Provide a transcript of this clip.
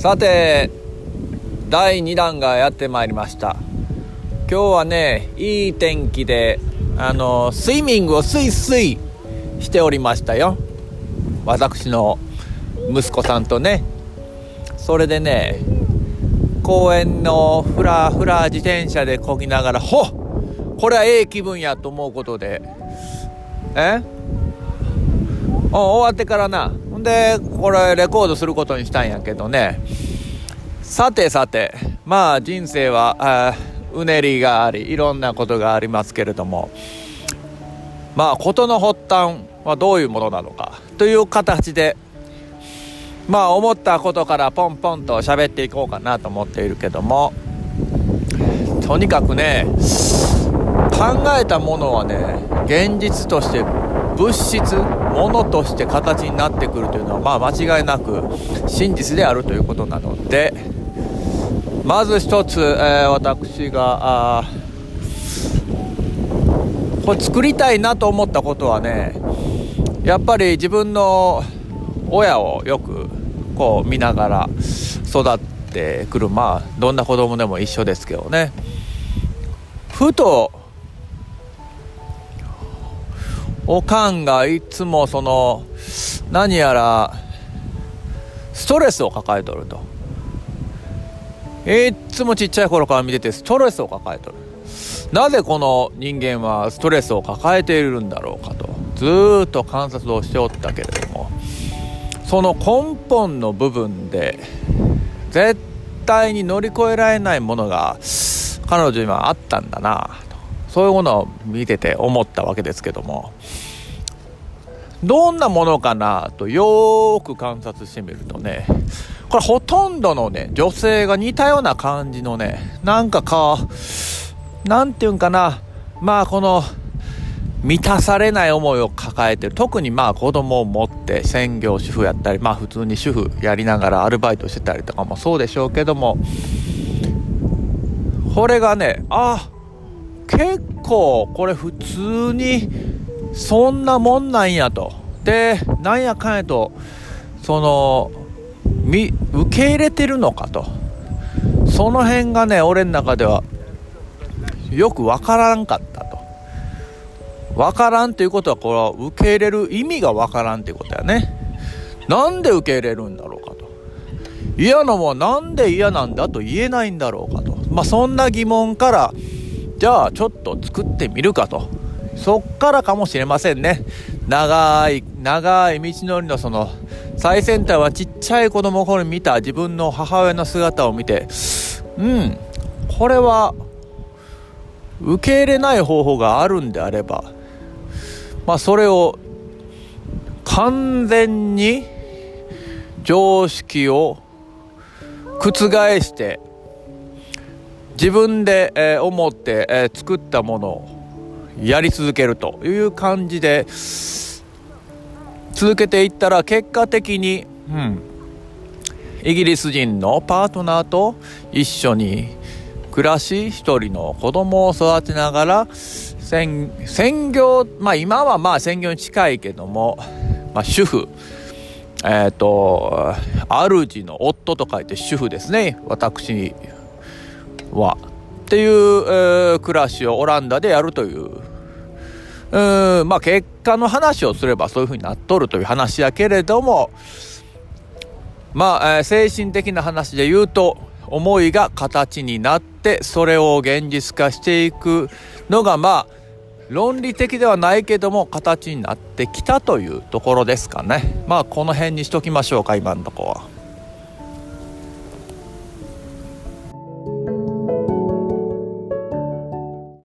さて第2弾がやってまいりました。今日はねいい天気であのスイミングをスイスイしておりましたよ。私の息子さんとね。それでね公園のフラフラ自転車でこぎながらほっこれはええ気分やと思うことで。え？終わってからな。でこれレコードすることにしたんやけどね。さてさてまあ人生はうねりがありいろんなことがありますけれども。まあ事の発端はどういうものなのかという形でまあ思ったことからポンポンと喋っていこうかなと思っているけども。とにかくね考えたものはね現実として物質。物として形になってくるというのはまあ間違いなく真実であるということなのでまず一つ、えー、私がこれ作りたいなと思ったことはねやっぱり自分の親をよくこう見ながら育ってくるまあどんな子供でも一緒ですけどね。ふとおかんがいつもその何やらストレスを抱えとると。いつもちっちゃい頃から見ててストレスを抱えとる。なぜこの人間はストレスを抱えているんだろうかと。ずっと観察をしておったけれどもその根本の部分で絶対に乗り越えられないものが彼女にはあったんだなと。そういうものを見てて思ったわけですけども。どんなものかなとよーく観察してみるとねこれほとんどのね女性が似たような感じのねなんかかなんていうんかな。まあこの満たされない思いを抱えてる。特にまあ子供を持って専業主婦やったりまあ普通に主婦やりながらアルバイトしてたりとかもそうでしょうけども。これがねあ結構これ普通にそんなもんなんやと。でなんやかんやとそのみ受け入れてるのかと。その辺がね俺の中ではよく分からんかったと。分からんということはこれは受け入れる意味が分からんっていうことやね。なんで受け入れるんだろうかと。嫌なもんなんで嫌なんだと言えないんだろうかと。まあそんな疑問からじゃあちょっと作ってみるかと。そっからかもしれませんね。長い長い道のりのその最先端はちっちゃい子供の頃に見た自分の母親の姿を見てうんこれは受け入れない方法があるんであればまあそれを完全に常識を覆して自分で、えー、思って、えー、作ったものをやり続けるという感じで続けていったら結果的に、うん、イギリス人のパートナーと一緒に暮らし一人の子供を育てながら専業まあ今はまあ専業に近いけども、まあ、主婦。えっ、ー、と主の夫と書いて主婦ですね。私は。っていう、えー、暮らしをオランダでやるという。うんまあ結果の話をすればそういうふうになっとるという話やけれどもまあ、えー、精神的な話で言うと思いが形になってそれを現実化していくのがまあ論理的ではないけども形になってきたというところですかね。まあこの辺にしときましょうか今のとこは。